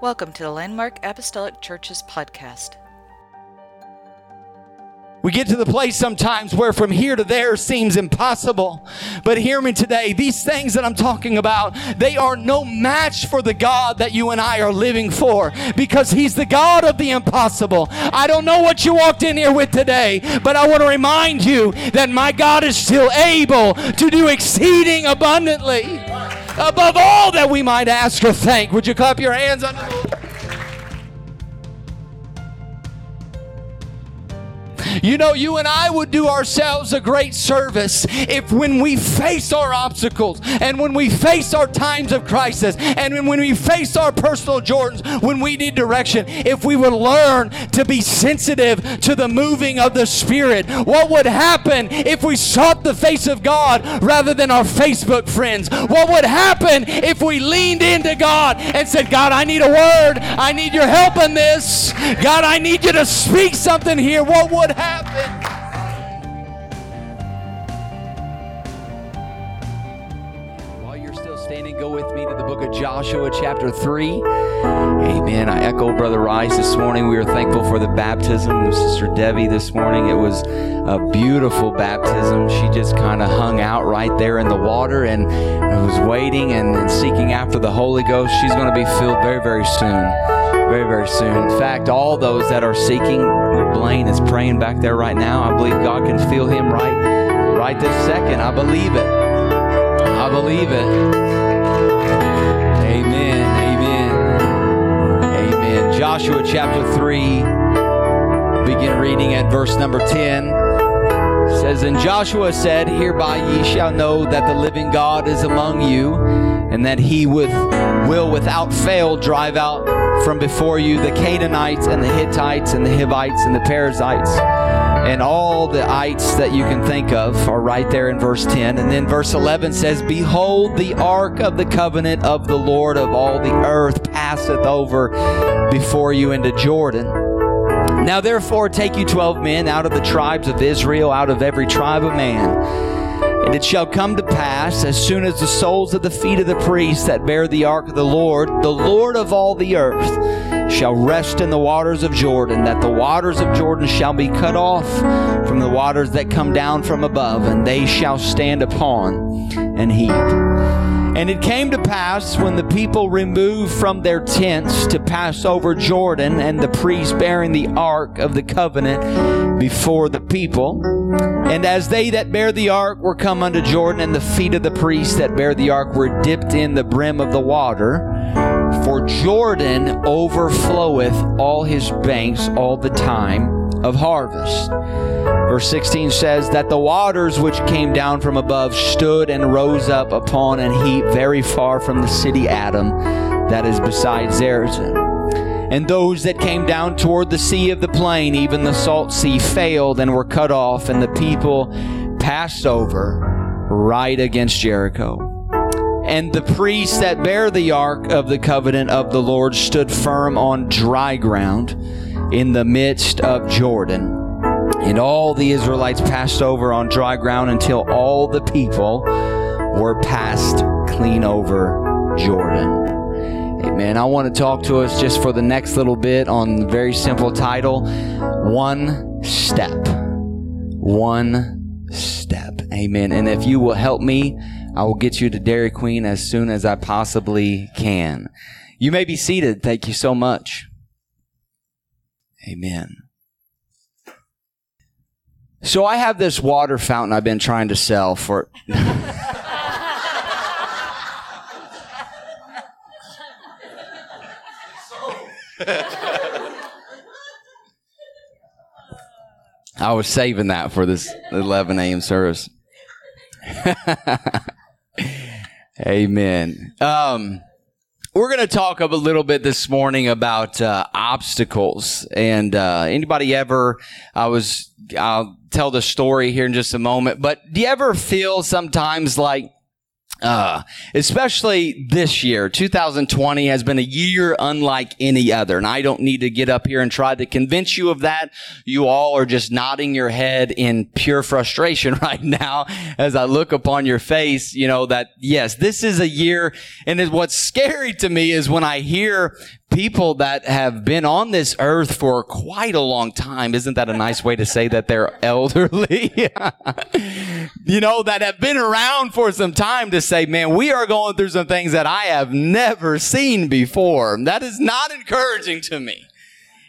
Welcome to the Landmark Apostolic Churches podcast. We get to the place sometimes where from here to there seems impossible. But hear me today. These things that I'm talking about, they are no match for the God that you and I are living for because He's the God of the impossible. I don't know what you walked in here with today, but I want to remind you that my God is still able to do exceeding abundantly above all that we might ask or think. Would you clap your hands the You know, you and I would do ourselves a great service if when we face our obstacles and when we face our times of crisis and when we face our personal Jordans, when we need direction, if we would learn to be sensitive to the moving of the Spirit. What would happen if we sought the face of God rather than our Facebook friends? What would happen if we leaned into God and said, God, I need a word. I need your help in this. God, I need you to speak something here. What would happen? While go with me to the book of Joshua, chapter 3. Amen. I echo Brother Rice this morning. We are thankful for the baptism of Sister Debbie this morning. It was a beautiful baptism. She just kind of hung out right there in the water and was waiting and, seeking after the Holy Ghost. She's going to be filled very, very soon very, very soon. In fact, all those that are seeking, Blaine is praying back there right now. I believe God can feel him right, right this second. I believe it. I believe it. Amen. Amen. Amen. Joshua chapter 3, begin reading at verse number 10 says, And Joshua said, Hereby ye shall know that the living God is among you, and that he with, will without fail drive out from before you the Canaanites and the Hittites and the Hivites and the Perizzites and all the ites that you can think of are right there in verse 10. And then verse 11 says, Behold, the ark of the covenant of the Lord of all the earth passeth over before you into Jordan. Now therefore take you twelve men out of the tribes of Israel, out of every tribe of man. And it shall come to pass, as soon as the soles of the feet of the priests that bear the ark of the Lord, the Lord of all the earth, shall rest in the waters of Jordan, that the waters of Jordan shall be cut off from the waters that come down from above, and they shall stand upon and heap. And it came to pass when the people removed from their tents to pass over Jordan, and the priests bearing the ark of the covenant before the people. And as they that bear the ark were come unto Jordan, and the feet of the priests that bear the ark were dipped in the brim of the water, Jordan overfloweth all his banks all the time of harvest. Verse 16 says that the waters which came down from above stood and rose up upon an heap very far from the city Adam that is beside Zaretan. And those that came down toward the sea of the plain, even the salt sea, failed and were cut off, and the people passed over right against Jericho. And the priests that bear the ark of the covenant of the Lord stood firm on dry ground in the midst of Jordan. And all the Israelites passed over on dry ground until all the people were passed clean over Jordan. Amen. I want to talk to us just for the next little bit on the very simple title One Step. One Step. Amen. And if you will help me, I will get you to Dairy Queen as soon as I possibly can. You may be seated. Thank you so much. Amen. So I have this water fountain I've been trying to sell for. I was saving that for this 11 a.m. service. Amen. Um, we're going to talk a little bit this morning about uh, obstacles. And uh, anybody ever? I was. I'll tell the story here in just a moment. But do you ever feel sometimes like Uh, especially this year, 2020 has been a year unlike any other. And I don't need to get up here and try to convince you of that. You all are just nodding your head in pure frustration right now as I look upon your face, you know, that yes, this is a year. And what's scary to me is when I hear people that have been on this earth for quite a long time. Isn't that a nice way to say that they're elderly? you know, that have been around for some time to say, man, we are going through some things that I have never seen before. That is not encouraging to me.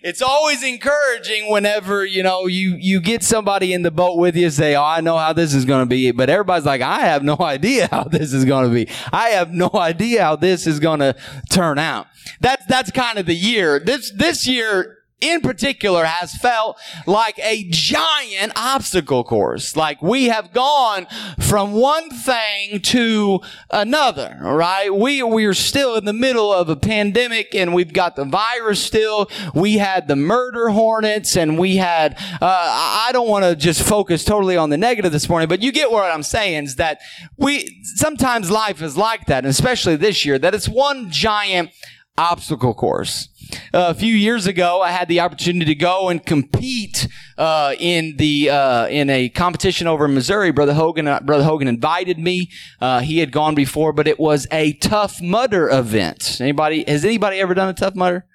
It's always encouraging whenever, you know, you, you get somebody in the boat with you say, Oh, I know how this is going to be. But everybody's like, I have no idea how this is going to be. I have no idea how this is going to turn out. That's, that's kind of the year. This, this year, in particular has felt like a giant obstacle course. Like we have gone from one thing to another, right? We, we're still in the middle of a pandemic and we've got the virus still. We had the murder hornets and we had, uh, I don't want to just focus totally on the negative this morning, but you get what I'm saying is that we, sometimes life is like that, and especially this year, that it's one giant obstacle course. Uh, a few years ago, I had the opportunity to go and compete uh, in the uh, in a competition over in Missouri. Brother Hogan, uh, Brother Hogan invited me. Uh, he had gone before, but it was a Tough Mudder event. Anybody has anybody ever done a Tough Mudder?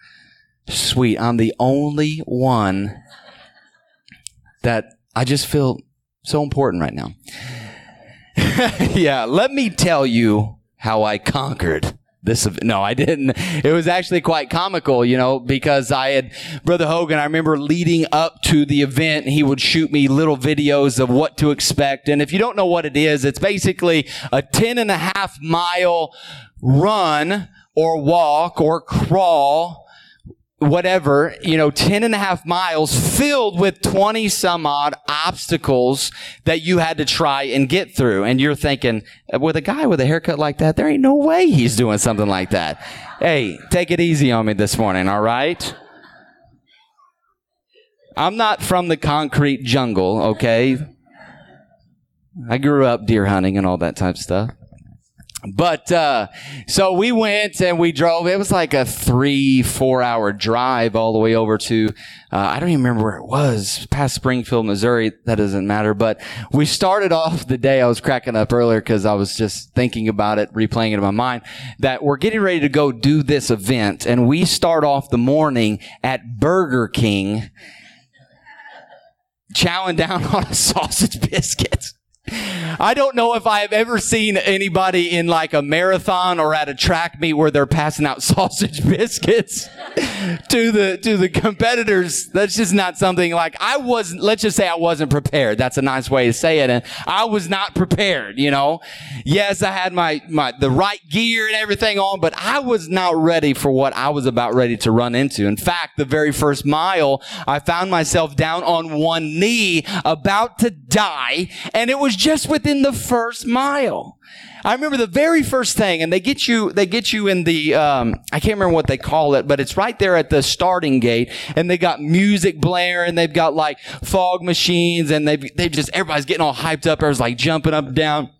Sweet, I'm the only one that I just feel so important right now. yeah, let me tell you how I conquered this no i didn't. It was actually quite comical you know because i had brother hogan i remember leading up to the event he would shoot me little videos of what to expect. And if you don't know what it is it's basically a 10 and a half mile run or walk or crawl whatever, you know, 10 and a half miles filled with 20 some odd obstacles that you had to try and get through. And you're thinking, with a guy with a haircut like that, there ain't no way he's doing something like that. Hey, take it easy on me this morning, all right? I'm not from the concrete jungle, okay? I grew up deer hunting and all that type of stuff. But uh, so we went and we drove. It was like a three, four hour drive all the way over to, uh, I don't even remember where it was, past Springfield, Missouri. That doesn't matter. But we started off the day, I was cracking up earlier because I was just thinking about it, replaying it in my mind, that we're getting ready to go do this event. And we start off the morning at Burger King, chowing down on a sausage biscuit. I don't know if I have ever seen anybody in like a marathon or at a track meet where they're passing out sausage biscuits to the to the competitors. That's just not something like I wasn't let's just say I wasn't prepared. That's a nice way to say it. And I was not prepared, you know. Yes, I had my my the right gear and everything on, but I was not ready for what I was about ready to run into. In fact, the very first mile, I found myself down on one knee about to die, and it was was just within the first mile. I remember the very first thing, and they get you, they get you in the, um, I can't remember what they call it, but it's right there at the starting gate, and they got music blaring, they've got like fog machines, and they've, they just, everybody's getting all hyped up, everyone's like jumping up and down.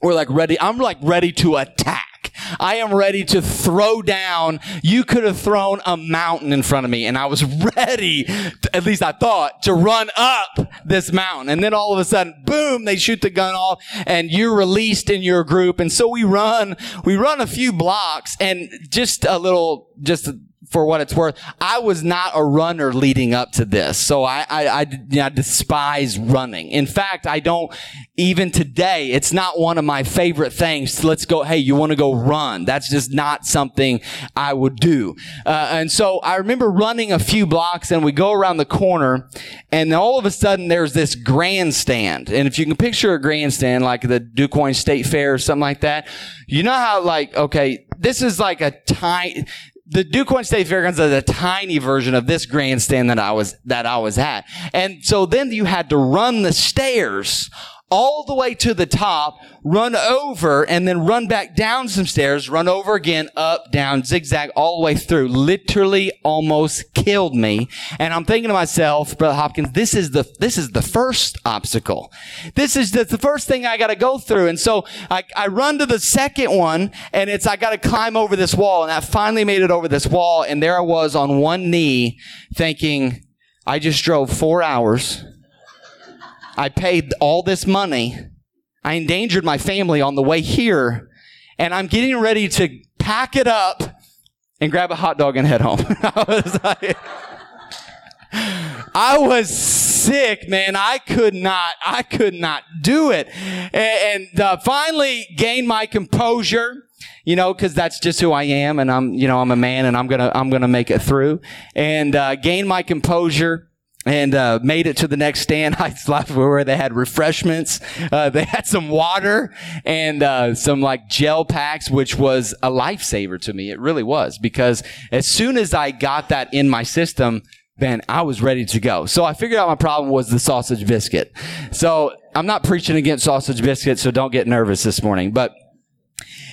We're like ready, I'm like ready to attack. I am ready to throw down. You could have thrown a mountain in front of me and I was ready, to, at least I thought, to run up this mountain. And then all of a sudden, boom, they shoot the gun off and you're released in your group. And so we run, we run a few blocks and just a little, just for what it's worth, I was not a runner leading up to this. So I, I, I, you know, I despise running. In fact, I don't, even today, it's not one of my favorite things. Let's go, hey, you want to go run? That's just not something I would do. Uh, and so I remember running a few blocks and we go around the corner and all of a sudden there's this grandstand. And if you can picture a grandstand like the DuQuoin State Fair or something like that, you know how like, okay, this is like a tiny, the DuQuoin State Fairgrounds is a tiny version of this grandstand that I was that I was at, and so then you had to run the stairs all the way to the top, run over, and then run back down some stairs, run over again, up, down, zigzag, all the way through. Literally almost killed me. And I'm thinking to myself, Brother Hopkins, this is the, this is the first obstacle. This is the, the first thing I gotta go through. And so I, I run to the second one, and it's, I gotta climb over this wall. And I finally made it over this wall, and there I was on one knee thinking, I just drove four hours I paid all this money. I endangered my family on the way here, and I'm getting ready to pack it up and grab a hot dog and head home. I was like, I was sick, man. I could not, I could not do it. And, and uh, finally gained my composure you know, because that's just who I am, and I'm, you know, I'm a man, and I'm gonna, I'm gonna make it through, and uh, gain my composure and uh, made it to the next stand. I where they had refreshments. Uh, they had some water and uh, some like gel packs, which was a lifesaver to me. It really was because as soon as I got that in my system, then I was ready to go. So I figured out my problem was the sausage biscuit. So I'm not preaching against sausage biscuits, so don't get nervous this morning. But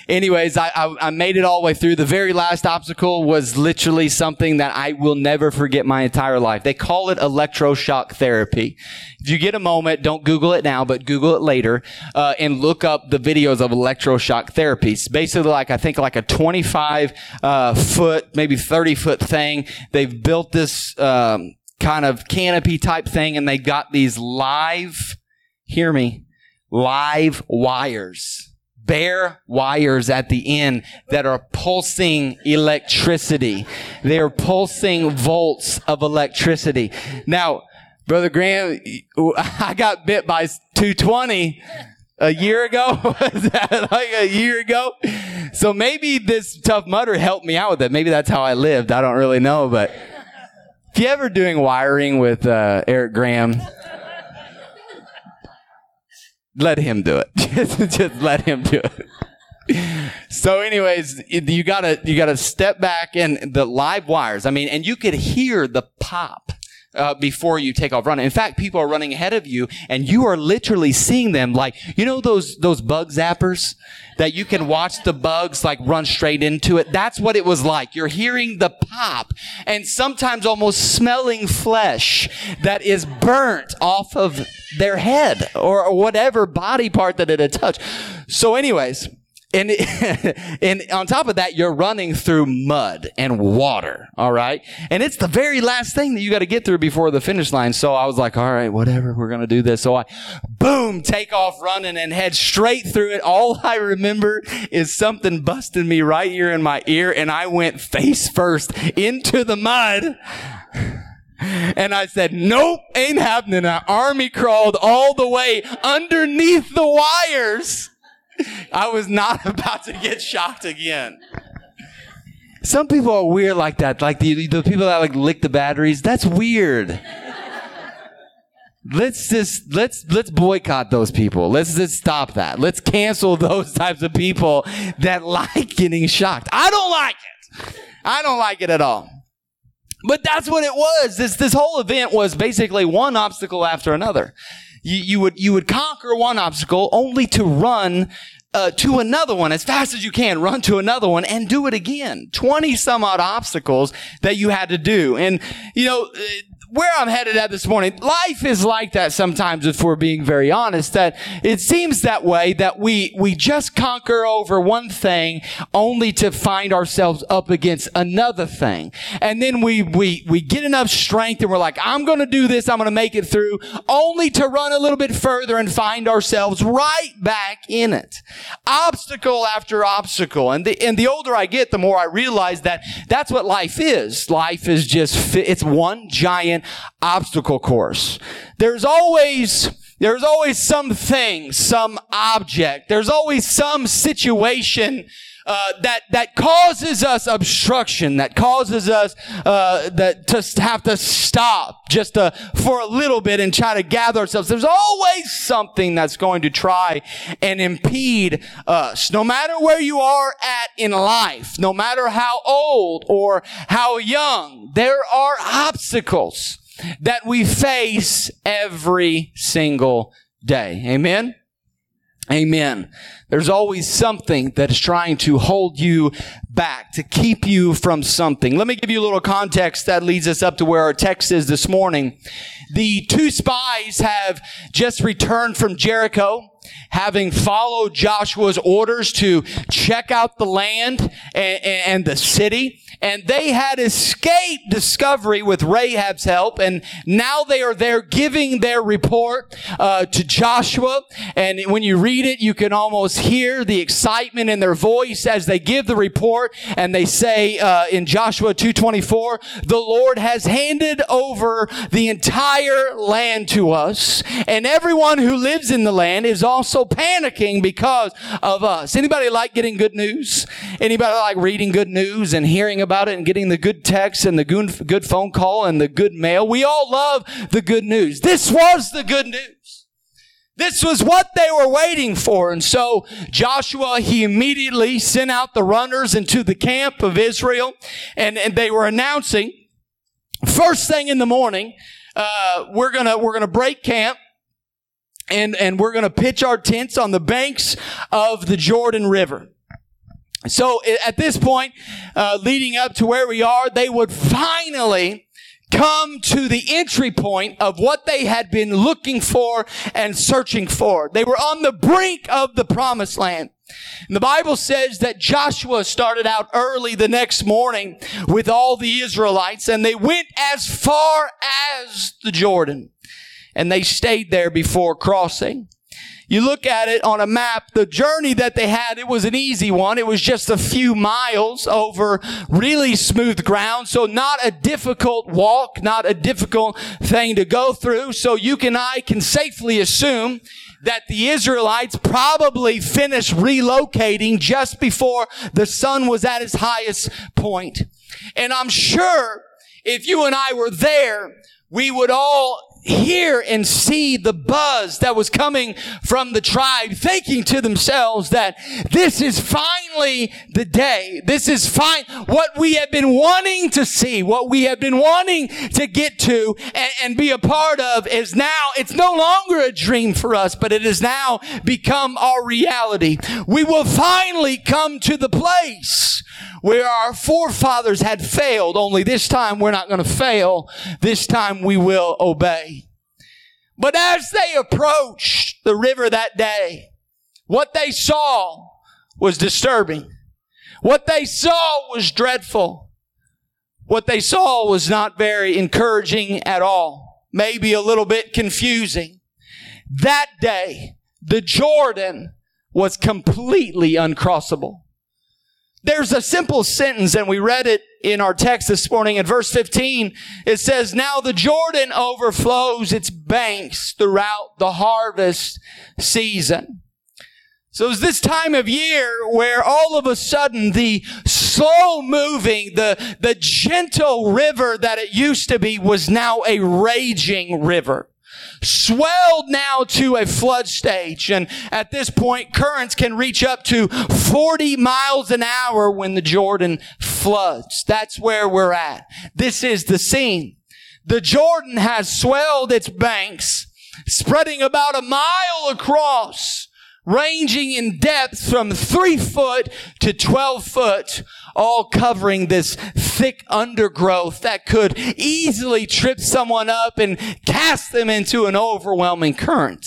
anyways, I, I, I, made it all the way through. The very last obstacle was literally something that I will never forget my entire life. They call it electroshock therapy. If you get a moment, don't Google it now, but Google it later, uh, and look up the videos of electroshock therapy. It's basically like, I think like a 25, uh, foot, maybe 30 foot thing. They've built this, um, kind of canopy type thing and they got these live, hear me, live wires bare wires at the end that are pulsing electricity. They're pulsing volts of electricity. Now, Brother Graham, I got bit by 220 a year ago. Was that like a year ago? So maybe this Tough Mudder helped me out with it. Maybe that's how I lived. I don't really know, but if you ever doing wiring with uh, Eric Graham, let him do it. just, just let him do it. So, anyways, you gotta you gotta step back and the live wires. I mean, and you could hear the pop uh, before you take off running. In fact, people are running ahead of you, and you are literally seeing them like you know those those bug zappers that you can watch the bugs like run straight into it. That's what it was like. You're hearing the pop, and sometimes almost smelling flesh that is burnt off of their head or, or whatever body part that it had touched. So, anyways. And, and on top of that, you're running through mud and water. All right. And it's the very last thing that you got to get through before the finish line. So I was like, all right, whatever. We're going to do this. So I boom, take off running and head straight through it. All I remember is something busting me right here in my ear. And I went face first into the mud. And I said, nope, ain't happening. I army crawled all the way underneath the wires I was not about to get shocked again. Some people are weird like that. Like the, the people that like lick the batteries. That's weird. let's just let's let's boycott those people. Let's just stop that. Let's cancel those types of people that like getting shocked. I don't like it. I don't like it at all. But that's what it was. This this whole event was basically one obstacle after another. You, you would you would conquer one obstacle only to run uh, to another one as fast as you can, run to another one and do it again. 20 some odd obstacles that you had to do. And, you know, where I'm headed at this morning, life is like that sometimes if we're being very honest, that it seems that way that we, we just conquer over one thing only to find ourselves up against another thing. And then we, we, we get enough strength and we're like, I'm going to do this. I'm going to make it through only to run a little bit further and find ourselves right back in it. Obstacle after obstacle. And the, and the older I get, the more I realize that that's what life is. Life is just, it's one giant obstacle course. There's always there's always something, some object. There's always some situation uh, that that causes us obstruction, that causes us uh, that to have to stop just to, for a little bit and try to gather ourselves. There's always something that's going to try and impede us, no matter where you are at in life, no matter how old or how young. There are obstacles that we face every single day. Amen? Amen. There's always something that is trying to hold you back, to keep you from something. Let me give you a little context that leads us up to where our text is this morning. The two spies have just returned from Jericho having followed Joshua's orders to check out the land and, and, the city. And they had escaped discovery with Rahab's help. And now they are there giving their report uh, to Joshua. And when you read it, you can almost hear the excitement in their voice as they give the report. And they say uh, in Joshua 2.24, the Lord has handed over the entire land to us. And everyone who lives in the land is also panicking because of us. Anybody like getting good news? Anybody like reading good news and hearing about it and getting the good text and the good, good phone call and the good mail? We all love the good news. This was the good news. This was what they were waiting for. And so Joshua, he immediately sent out the runners into the camp of Israel and, and they were announcing first thing in the morning, uh, we're gonna, we're gonna break camp and, and we're going to pitch our tents on the banks of the Jordan River. So at this point, uh, leading up to where we are, they would finally come to the entry point of what they had been looking for and searching for. They were on the brink of the promised land. And the Bible says that Joshua started out early the next morning with all the Israelites and they went as far as the Jordan and they stayed there before crossing. You look at it on a map, the journey that they had, it was an easy one. It was just a few miles over really smooth ground. So not a difficult walk, not a difficult thing to go through. So you and I can safely assume that the Israelites probably finished relocating just before the sun was at its highest point. And I'm sure if you and I were there, we would all hear and see the buzz that was coming from the tribe, thinking to themselves that this is finally the day. This is fine. What we have been wanting to see, what we have been wanting to get to and, and be a part of is now, it's no longer a dream for us, but it has now become our reality. We will finally come to the place where our forefathers had failed, only this time we're not going to fail. This time we will obey. But as they approached the river that day, what they saw was disturbing. What they saw was dreadful. What they saw was not very encouraging at all. Maybe a little bit confusing. That day, the Jordan was completely uncrossable. There's a simple sentence, and we read it in our text this morning in verse 15. It says, Now the Jordan overflows its banks throughout the harvest season. So it's this time of year where all of a sudden the slow moving, the, the gentle river that it used to be was now a raging river swelled now to a flood stage. And at this point, currents can reach up to 40 miles an hour when the Jordan floods. That's where we're at. This is the scene. The Jordan has swelled its banks, spreading about a mile across, ranging in depth from three foot to 12 foot all covering this thick undergrowth that could easily trip someone up and cast them into an overwhelming current.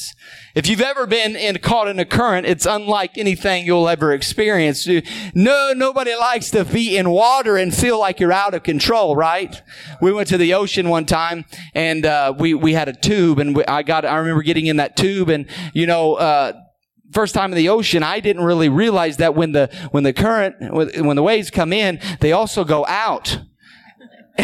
If you've ever been in, caught in a current, it's unlike anything you'll ever experience. No, nobody likes to be in water and feel like you're out of control, right? We went to the ocean one time and, uh, we, we had a tube and we, I got, I remember getting in that tube and, you know, uh, first time in the ocean, I didn't really realize that when the, when the current, when the waves come in, they also go out.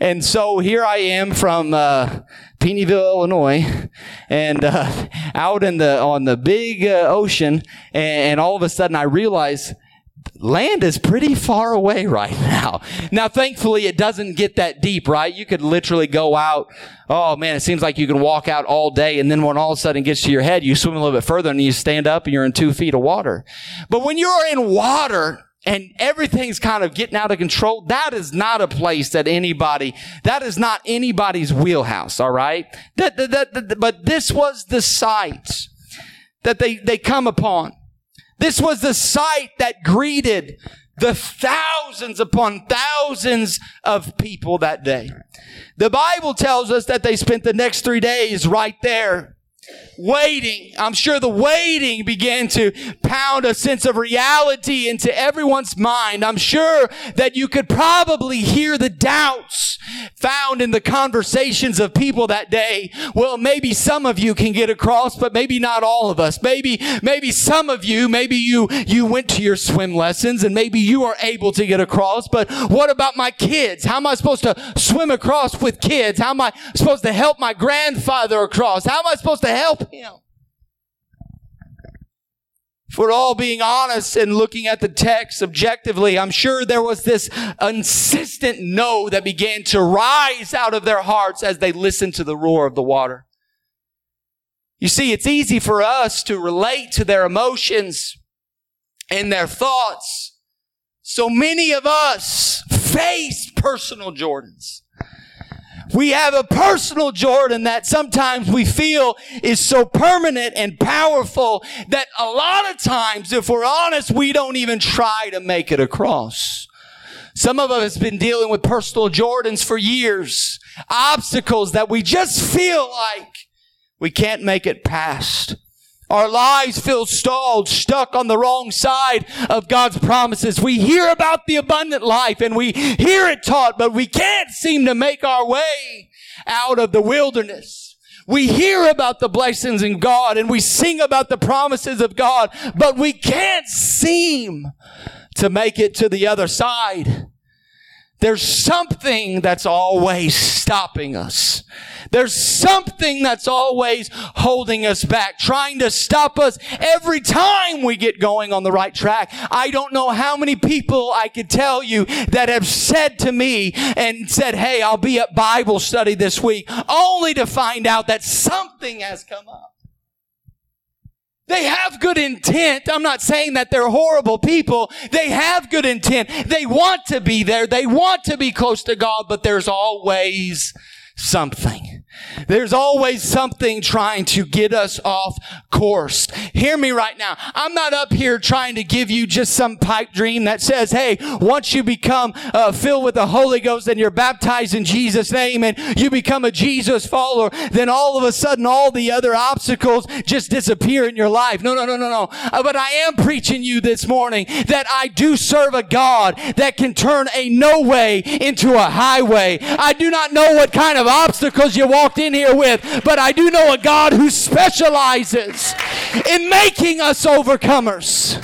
and so here I am from, uh, Pinckneyville, Illinois, and uh, out in the on the big uh, ocean, and, and, all of a sudden I realize land is pretty far away right now. Now, thankfully, it doesn't get that deep, right? You could literally go out. Oh man, it seems like you can walk out all day, and then when all of a sudden it gets to your head, you swim a little bit further, and you stand up, and you're in two feet of water. But when you're in water, and everything's kind of getting out of control, that is not a place that anybody, that is not anybody's wheelhouse, all right? That, that, that, but this was the site that they, they come upon. This was the sight that greeted the thousands upon thousands of people that day. The Bible tells us that they spent the next three days right there waiting. I'm sure the waiting began to pound a sense of reality into everyone's mind. I'm sure that you could probably hear the doubts found in the conversations of people that day. Well, maybe some of you can get across, but maybe not all of us. Maybe, maybe some of you, maybe you, you went to your swim lessons and maybe you are able to get across, but what about my kids? How am I supposed to swim across with kids? How am I supposed to help my grandfather across? How am I supposed to help him? We're all being honest and looking at the text objectively, I'm sure there was this insistent no that began to rise out of their hearts as they listened to the roar of the water. You see, it's easy for us to relate to their emotions and their thoughts. So many of us face personal Jordans. We have a personal Jordan that sometimes we feel is so permanent and powerful that a lot of times, if we're honest, we don't even try to make it across. Some of us have been dealing with personal Jordans for years, obstacles that we just feel like we can't make it past. Our lives feel stalled, stuck on the wrong side of God's promises. We hear about the abundant life and we hear it taught, but we can't seem to make our way out of the wilderness. We hear about the blessings in God and we sing about the promises of God, but we can't seem to make it to the other side. There's something that's always stopping us. There's something that's always holding us back, trying to stop us every time we get going on the right track. I don't know how many people I could tell you that have said to me and said, Hey, I'll be at Bible study this week, only to find out that something has come up. They have good intent. I'm not saying that they're horrible people. They have good intent. They want to be there. They want to be close to God, but there's always something. There's always something trying to get us off course. Hear me right now. I'm not up here trying to give you just some pipe dream that says, hey, once you become uh, filled with the Holy Ghost and you're baptized in Jesus' name and you become a Jesus follower, then all of a sudden all the other obstacles just disappear in your life. No, no, no, no, no. Uh, but I am preaching you this morning that I do serve a God that can turn a no way into a highway. I do not know what kind of obstacles you walked in here with, but I do know a God who specializes in making us overcomers.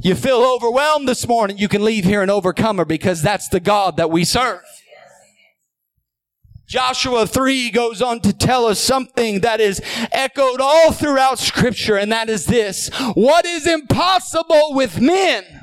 You feel overwhelmed this morning, you can leave here an overcomer because that's the God that we serve. Joshua 3 goes on to tell us something that is echoed all throughout scripture, and that is this. What is impossible with men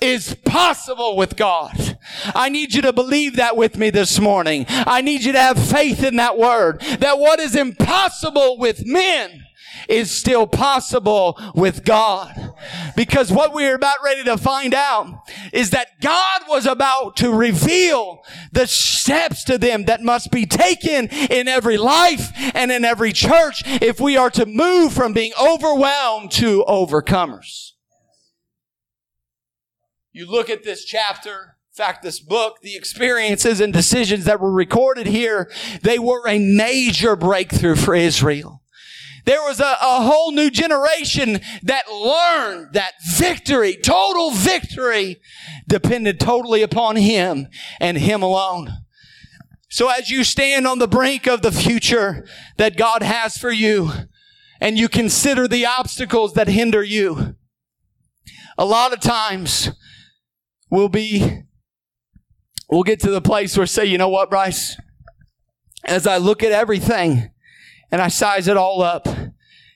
is possible with God. I need you to believe that with me this morning. I need you to have faith in that word. That what is impossible with men is still possible with God. Because what we're about ready to find out is that God was about to reveal the steps to them that must be taken in every life and in every church if we are to move from being overwhelmed to overcomers. You look at this chapter, in fact, this book, the experiences and decisions that were recorded here, they were a major breakthrough for Israel. There was a, a whole new generation that learned that victory, total victory, depended totally upon Him and Him alone. So as you stand on the brink of the future that God has for you, and you consider the obstacles that hinder you, a lot of times we'll be, we'll get to the place where say, you know what, Bryce? As I look at everything and I size it all up,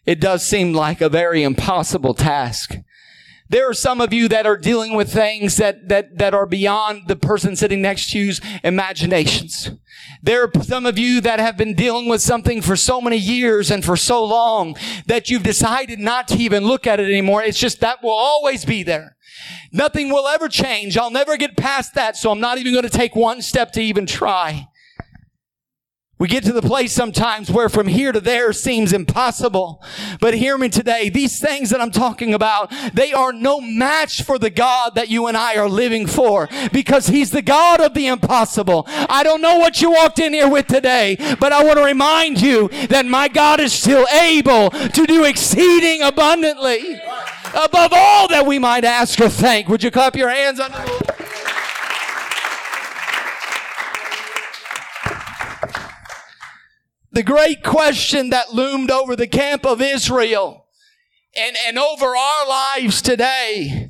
it does seem like a very impossible task There are some of you that are dealing with things that, that, that are beyond the person sitting next to you's imaginations. There are some of you that have been dealing with something for so many years and for so long that you've decided not to even look at it anymore. It's just that will always be there. Nothing will ever change. I'll never get past that, so I'm not even going to take one step to even try. We get to the place sometimes where from here to there seems impossible. But hear me today. These things that I'm talking about, they are no match for the God that you and I are living for because He's the God of the impossible. I don't know what you walked in here with today, but I want to remind you that my God is still able to do exceeding abundantly above all that we might ask or think. Would you clap your hands unto the Lord? The great question that loomed over the camp of Israel and, and over our lives today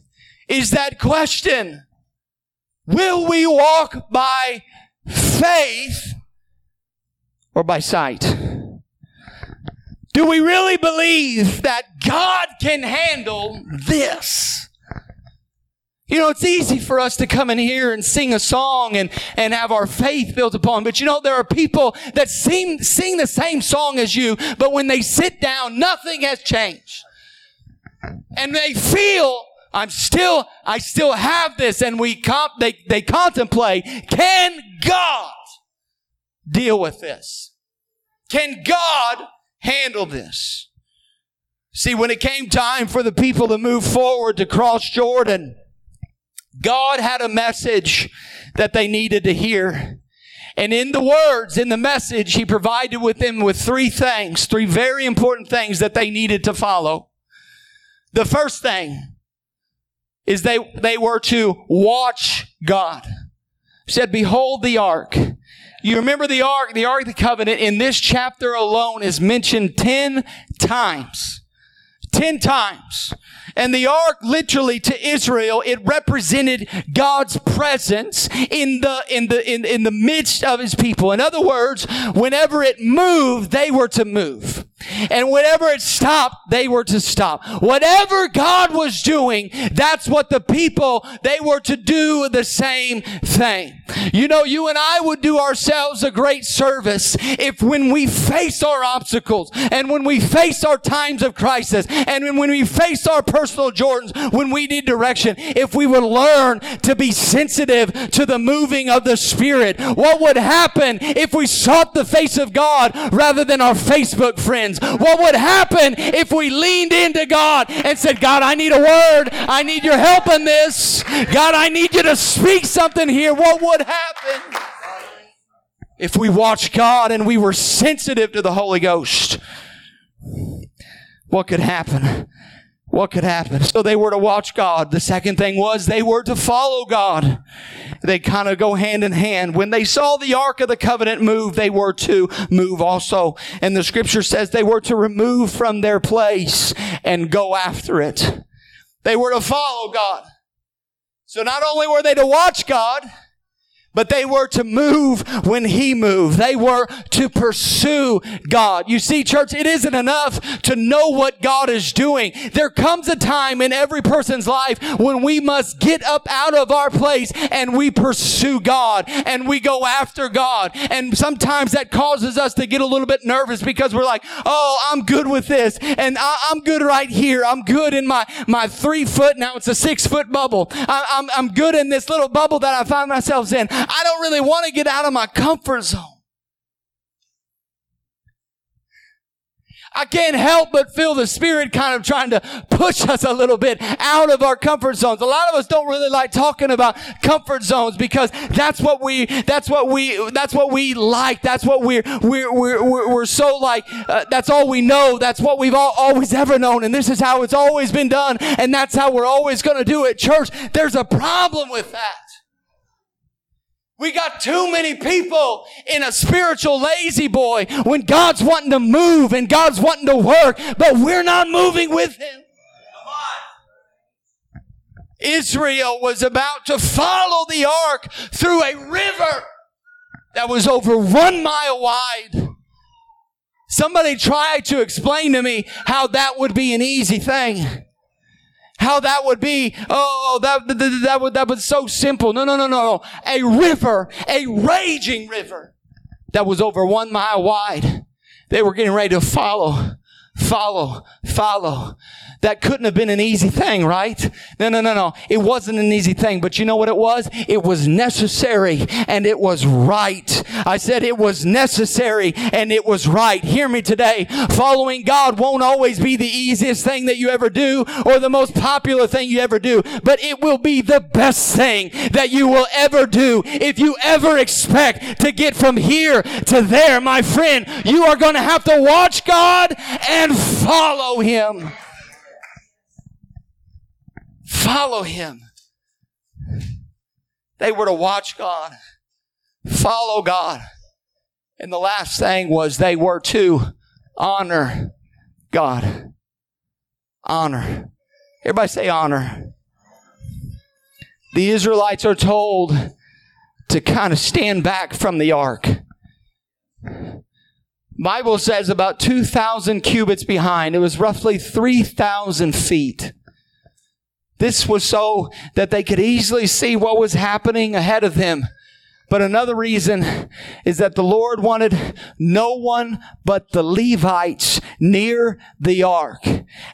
is that question Will we walk by faith or by sight? Do we really believe that God can handle this? You know, it's easy for us to come in here and sing a song and, and have our faith built upon. But you know, there are people that sing, sing the same song as you, but when they sit down, nothing has changed. And they feel, I'm still, I still have this. And we comp, they, they contemplate, can God deal with this? Can God handle this? See, when it came time for the people to move forward to cross Jordan, God had a message that they needed to hear. And in the words, in the message, he provided with them with three things, three very important things that they needed to follow. The first thing is they, they were to watch God. He said, behold the ark. You remember the ark, the ark of the covenant in this chapter alone is mentioned 10 times. 10 times. And the ark literally to Israel, it represented God's presence in the, in the, in, in the midst of his people. In other words, whenever it moved, they were to move. And whenever it stopped, they were to stop. Whatever God was doing, that's what the people, they were to do the same thing. You know, you and I would do ourselves a great service if when we face our obstacles and when we face our times of crisis and when we face our personal Jordans, when we need direction, if we would learn to be sensitive to the moving of the Spirit, what would happen if we sought the face of God rather than our Facebook friends? What would happen if we leaned into God and said, God, I need a word. I need your help in this. God, I need you to speak something here. What would happen? If we watched God and we were sensitive to the Holy Ghost, what could happen? What could happen? So they were to watch God. The second thing was they were to follow God they kind of go hand in hand. When they saw the Ark of the Covenant move, they were to move also. And the scripture says they were to remove from their place and go after it. They were to follow God. So not only were they to watch God, but they were to move when He moved. They were to pursue God. You see, church, it isn't enough to know what God is doing. There comes a time in every person's life when we must get up out of our place and we pursue God and we go after God. And sometimes that causes us to get a little bit nervous because we're like, oh, I'm good with this and I, am good right here. I'm good in my, my three foot. Now it's a six foot bubble. I, I'm, I'm good in this little bubble that I find myself in. I don't really want to get out of my comfort zone. I can't help but feel the Spirit kind of trying to push us a little bit out of our comfort zones. A lot of us don't really like talking about comfort zones because that's what we, that's what we, that's what we like. That's what we're, we're, we're, we're, so like, uh, that's all we know. That's what we've all, always ever known. And this is how it's always been done. And that's how we're always going to do it. Church, there's a problem with that. We got too many people in a spiritual La-Z-Boy when God's wanting to move and God's wanting to work, but we're not moving with Him. Israel was about to follow the ark through a river that was over one mile wide. Somebody tried to explain to me how that would be an easy thing. How that would be, oh, oh that, that, that, would, that was so simple. No, no, no, no. A river, a raging river that was over one mile wide. They were getting ready to follow, follow, follow. That couldn't have been an easy thing, right? No, no, no, no. It wasn't an easy thing, but you know what it was? It was necessary and it was right. I said it was necessary and it was right. Hear me today. Following God won't always be the easiest thing that you ever do or the most popular thing you ever do, but it will be the best thing that you will ever do. If you ever expect to get from here to there, my friend, you are going to have to watch God and follow Him. Follow him. They were to watch God, follow God. And the last thing was they were to honor God. Honor. Everybody say honor. The Israelites are told to kind of stand back from the ark. Bible says about 2,000 cubits behind. It was roughly 3,000 feet. This was so that they could easily see what was happening ahead of them. But another reason is that the Lord wanted no one but the Levites near the ark.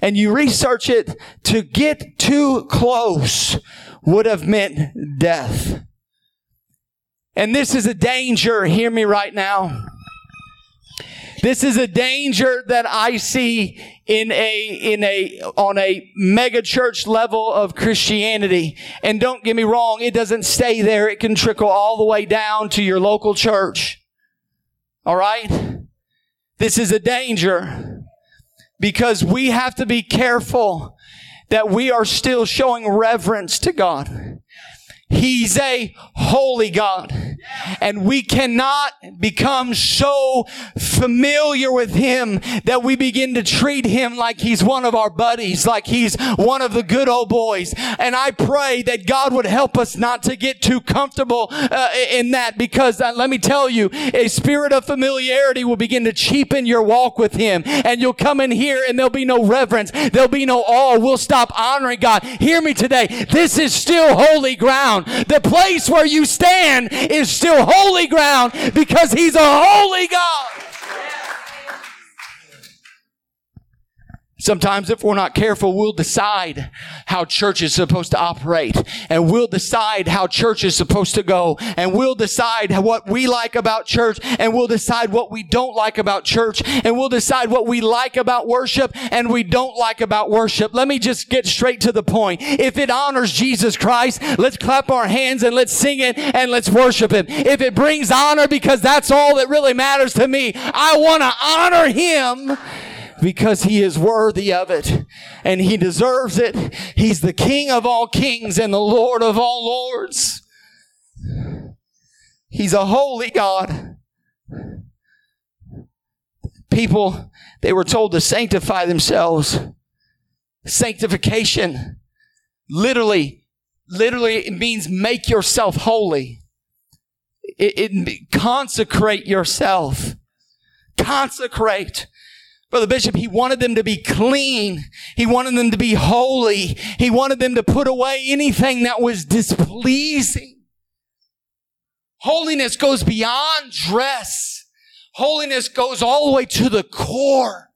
And you research it, to get too close would have meant death. And this is a danger, hear me right now. This is a danger that I see in a, in a, on a mega church level of Christianity. And don't get me wrong, it doesn't stay there. It can trickle all the way down to your local church. All right? This is a danger because we have to be careful that we are still showing reverence to God. He's a holy God. And we cannot become so familiar with Him that we begin to treat Him like He's one of our buddies, like He's one of the good old boys. And I pray that God would help us not to get too comfortable uh, in that because uh, let me tell you, a spirit of familiarity will begin to cheapen your walk with Him. And you'll come in here and there'll be no reverence. There'll be no awe. We'll stop honoring God. Hear me today. This is still holy ground ground. The place where you stand is still holy ground because He's a holy God. Sometimes, if we're not careful, we'll decide how church is supposed to operate, and we'll decide how church is supposed to go, and we'll decide what we like about church, and we'll decide what we don't like about church, and we'll decide what we like about worship, and we don't like about worship. Let me just get straight to the point. If it honors Jesus Christ, let's clap our hands and let's sing it and let's worship Him. If it brings honor, because that's all that really matters to me, I want to honor Him because he is worthy of it and he deserves it. He's the King of all kings and the Lord of all lords. He's a holy God. People, they were told to sanctify themselves. Sanctification literally, literally it means make yourself holy. It, it consecrate yourself. Consecrate. Brother Bishop, he wanted them to be clean. He wanted them to be holy. He wanted them to put away anything that was displeasing. Holiness goes beyond dress. Holiness goes all the way to the core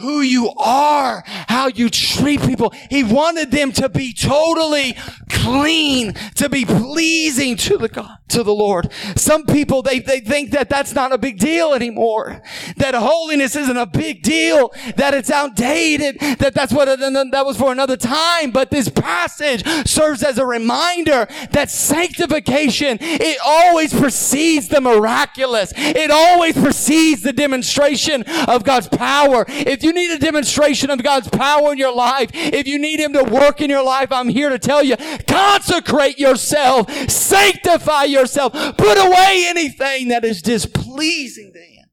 who you are, how you treat people. He wanted them to be totally clean, to be pleasing to the God, to the Lord. Some people, they, they think that that's not a big deal anymore. That holiness isn't a big deal, that it's outdated, that that's what, that was for another time. But this passage serves as a reminder that sanctification, it always precedes the miraculous. It always precedes the demonstration of God's power. If you you need a demonstration of God's power in your life, if you need Him to work in your life, I'm here to tell you, consecrate yourself, sanctify yourself, put away anything that is displeasing to Him.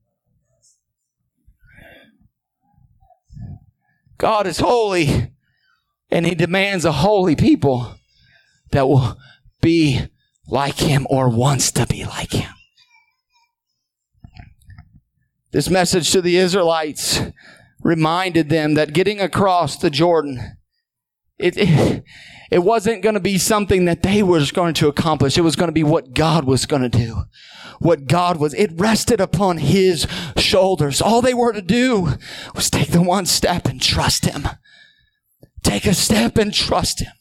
God is holy, and He demands a holy people that will be like Him or wants to be like Him. This message to the Israelites reminded them that getting across the Jordan It, it, it wasn't going to be something that they were going to accomplish. It was going to be what God was going to do. What God was. It rested upon His shoulders. All they were to do was take the one step and trust Him. Take a step and trust Him.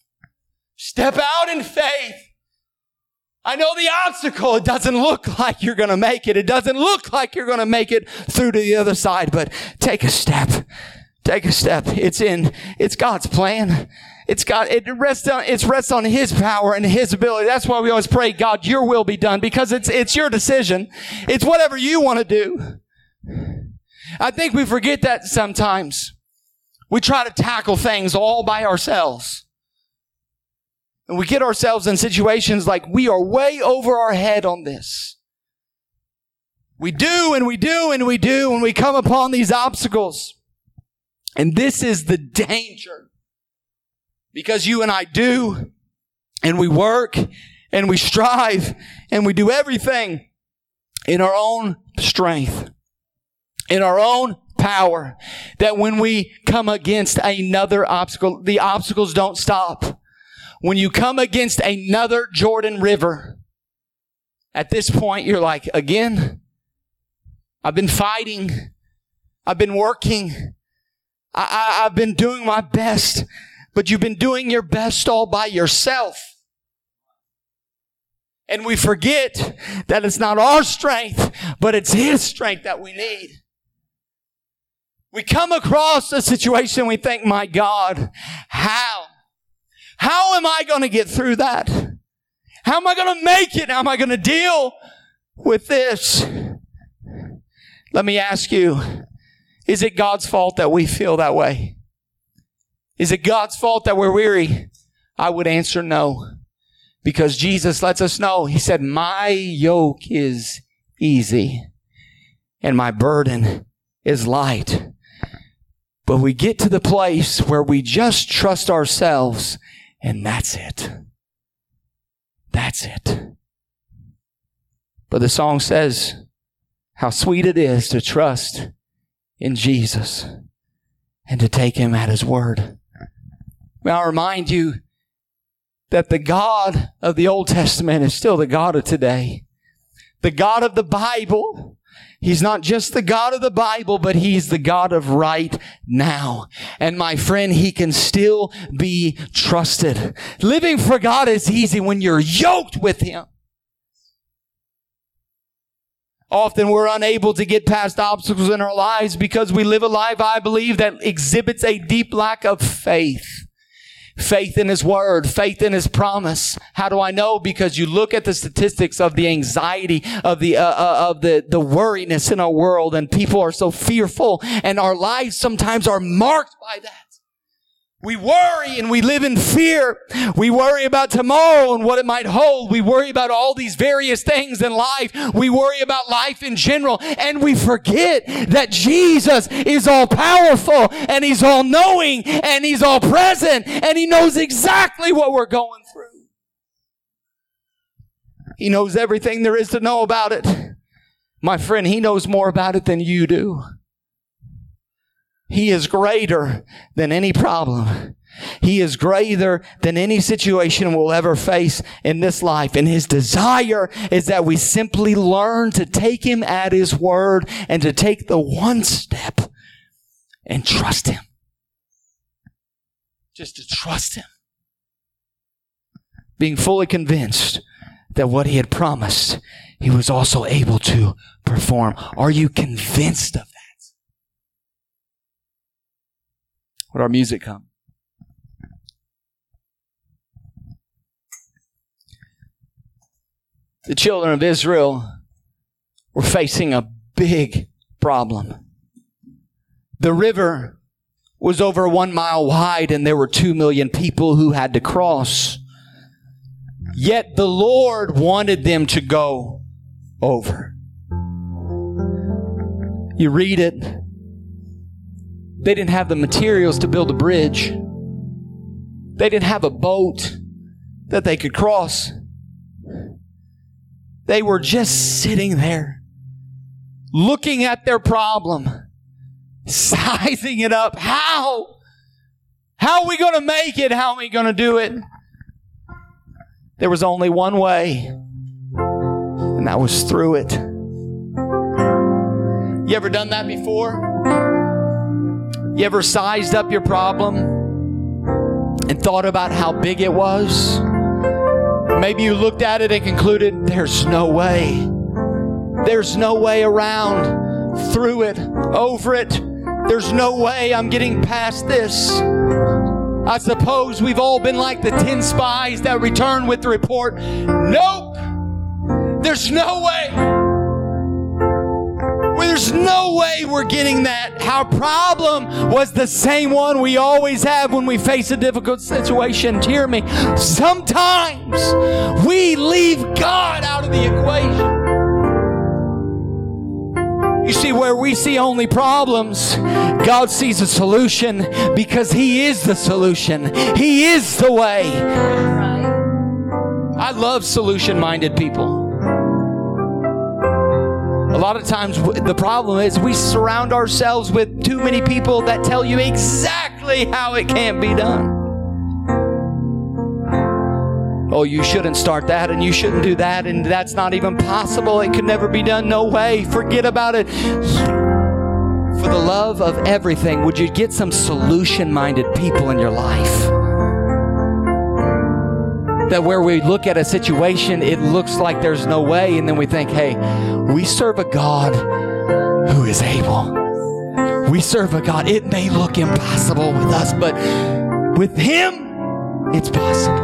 Step out in faith. I know the obstacle. It doesn't look like you're going to make it. It doesn't look like you're going to make it through to the other side, but take a step. Take a step. It's in, it's God's plan. It's God, it rests on, it rests on His power and His ability. That's why we always pray, God, your will be done because it's, it's your decision. It's whatever you want to do. I think we forget that sometimes. We try to tackle things all by ourselves. And we get ourselves in situations like we are way over our head on this. We do and we do and we do and we come upon these obstacles. And this is the danger. Because you and I do and we work and we strive and we do everything in our own strength, in our own power, that when we come against another obstacle, the obstacles don't stop when you come against another Jordan River, at this point, you're like, again, I've been fighting. I've been working. I, I, have been doing my best, but you've been doing your best all by yourself. And we forget that it's not our strength, but it's His strength that we need. We come across a situation, we think, my God, how? How am I going to get through that? How am I going to make it? How am I going to deal with this? Let me ask you, is it God's fault that we feel that way? Is it God's fault that we're weary? I would answer no. Because Jesus lets us know, He said, my yoke is easy and my burden is light. But we get to the place where we just trust ourselves and that's it. That's it. But the song says how sweet it is to trust in Jesus and to take him at his word. May I remind you that the God of the Old Testament is still the God of today. The God of the Bible He's not just the God of the Bible, but He's the God of right now. And my friend, He can still be trusted. Living for God is easy when you're yoked with Him. Often we're unable to get past obstacles in our lives because we live a life, I believe, that exhibits a deep lack of faith faith in his word, faith in his promise. How do I know? Because you look at the statistics of the anxiety, of the, uh, uh, of the, the worriness in our world and people are so fearful and our lives sometimes are marked by that. We worry and we live in fear. We worry about tomorrow and what it might hold. We worry about all these various things in life. We worry about life in general and we forget that Jesus is all powerful and he's all knowing and he's all present and he knows exactly what we're going through. He knows everything there is to know about it. My friend, he knows more about it than you do. He is greater than any problem. He is greater than any situation we'll ever face in this life. And his desire is that we simply learn to take him at his word and to take the one step and trust him. Just to trust him. Being fully convinced that what he had promised, he was also able to perform. Are you convinced of? Would our music come? The children of Israel were facing a big problem. The river was over one mile wide and there were two million people who had to cross. Yet the Lord wanted them to go over. You read it, they didn't have the materials to build a bridge. They didn't have a boat that they could cross. They were just sitting there, looking at their problem, sizing it up. How? How are we going to make it? How are we going to do it? There was only one way, and that was through it. You ever done that before? You ever sized up your problem and thought about how big it was? Maybe you looked at it and concluded, there's no way. There's no way around, through it, over it. There's no way I'm getting past this. I suppose we've all been like the 10 spies that return with the report. Nope. There's no way. There's no way we're getting that. Our problem was the same one we always have when we face a difficult situation. Hear me. Sometimes we leave God out of the equation. You see, where we see only problems, God sees a solution because He is the solution. He is the way. I love solution minded people. A lot of times, the problem is we surround ourselves with too many people that tell you exactly how it can't be done. Oh, you shouldn't start that and you shouldn't do that, and that's not even possible. It could never be done. No way. Forget about it. For the love of everything, would you get some solution minded people in your life? That where we look at a situation, it looks like there's no way, and then we think, hey, we serve a God who is able. We serve a God. It may look impossible with us, but with Him, it's possible.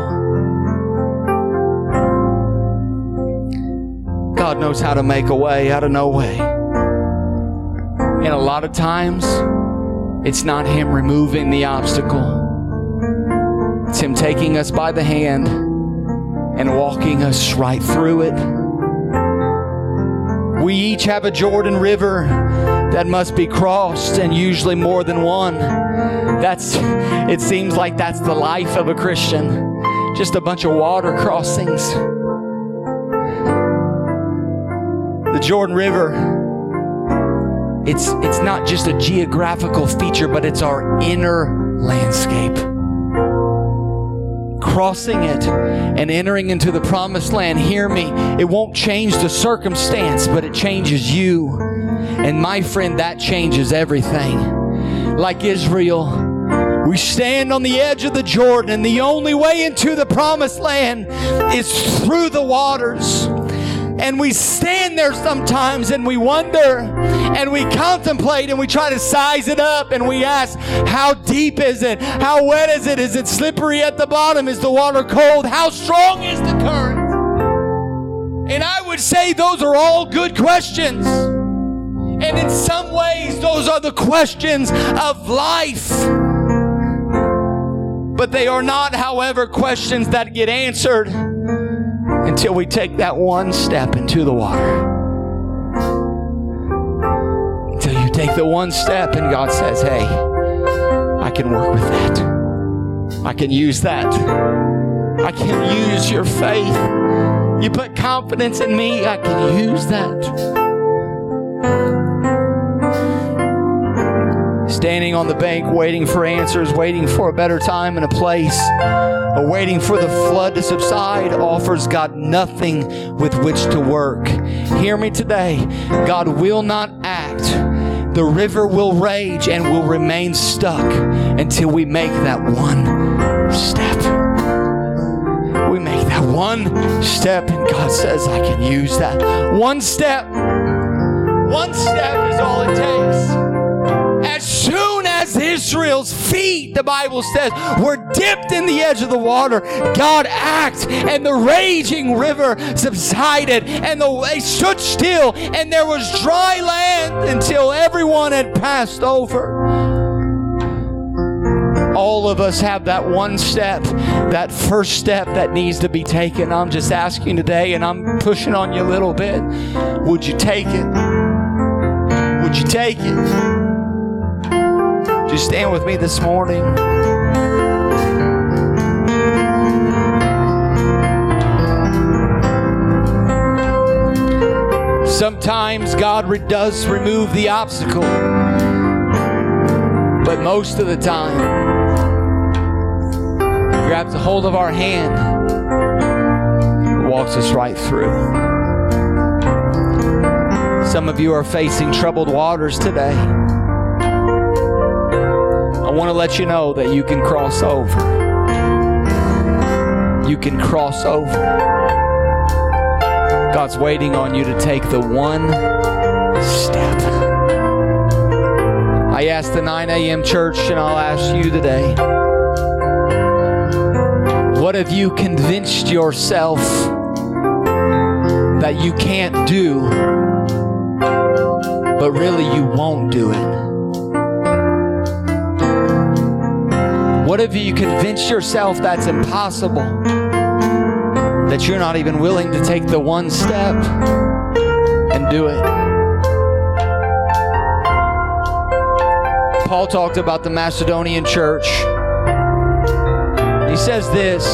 God knows how to make a way out of no way. And a lot of times, it's not Him removing the obstacle, it's Him taking us by the hand and walking us right through it. We each have a Jordan River that must be crossed, and usually more than one. That's, it seems like that's the life of a Christian. Just a bunch of water crossings. The Jordan River, it's, it's not just a geographical feature, but it's our inner landscape. Crossing it and entering into the promised land, hear me, it won't change the circumstance, but it changes you. And my friend, that changes everything. Like Israel, we stand on the edge of the Jordan, and the only way into the promised land is through the waters. And we stand there sometimes and we wonder and we contemplate and we try to size it up and we ask, how deep is it? How wet is it? Is it slippery at the bottom? Is the water cold? How strong is the current? And I would say those are all good questions. And in some ways, those are the questions of life. But they are not, however, questions that get answered until we take that one step into the water. Until you take the one step and God says, hey, I can work with that. I can use that. I can use your faith. You put confidence in me, I can use that. Standing on the bank, waiting for answers, waiting for a better time and a place or waiting for the flood to subside offers God nothing with which to work. Hear me today. God will not act. The river will rage and will remain stuck until we make that one step. We make that one step, and God says, I can use that. One step. One step is all it takes. Israel's feet, the Bible says, were dipped in the edge of the water, God acted, and the raging river subsided, and the stood still, and there was dry land until everyone had passed over. All of us have that one step, that first step that needs to be taken. I'm just asking today, and I'm pushing on you a little bit. Would you take it? Would you take it? You stand with me this morning? Sometimes God does remove the obstacle, but most of the time, grabs a hold of our hand, and walks us right through. Some of you are facing troubled waters today. I want to let you know that you can cross over. You can cross over. God's waiting on you to take the one step. I asked the 9 a.m. church, and I'll ask you today what have you convinced yourself that you can't do, but really you won't do it? What have you convince yourself that's impossible? That you're not even willing to take the one step and do it? Paul talked about the Macedonian church. He says this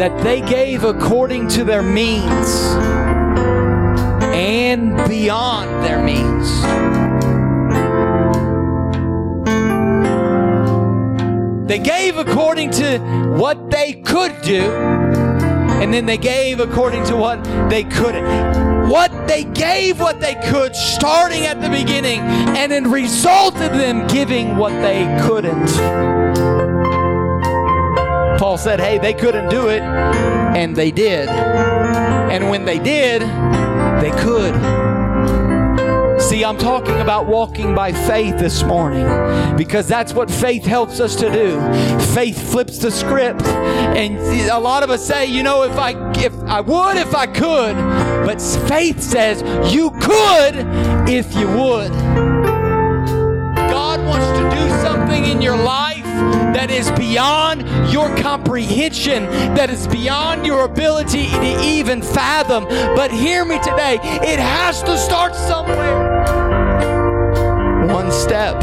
that they gave according to their means and beyond their means. They gave according to what they could do, and then they gave according to what they couldn't. What they gave what they could starting at the beginning, and it resulted in them giving what they couldn't. Paul said, hey, they couldn't do it, and they did. And when they did, they could. See, I'm talking about walking by faith this morning because that's what faith helps us to do. Faith flips the script. And a lot of us say, you know, if I if I would if I could, but faith says you could if you would. God wants to do something in your life that is beyond your comprehension, that is beyond your ability to even fathom. But hear me today, it has to start somewhere. One step.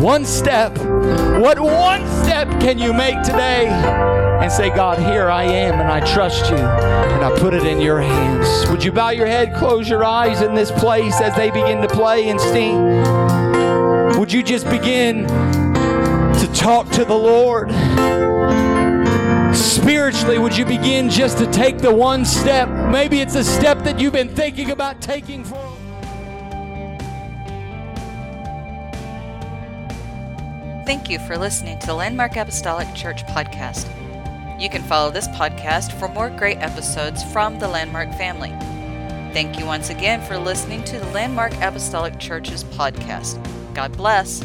One step. What one step can you make today? And say, God, here I am, and I trust you, and I put it in your hands. Would you bow your head, close your eyes in this place as they begin to play and sing? Would you just begin talk to the Lord? Spiritually, would you begin just to take the one step? Maybe it's a step that you've been thinking about taking for. Thank you for listening to the Landmark Apostolic Church podcast. You can follow this podcast for more great episodes from the Landmark family. Thank you once again for listening to the Landmark Apostolic Church's podcast. God bless.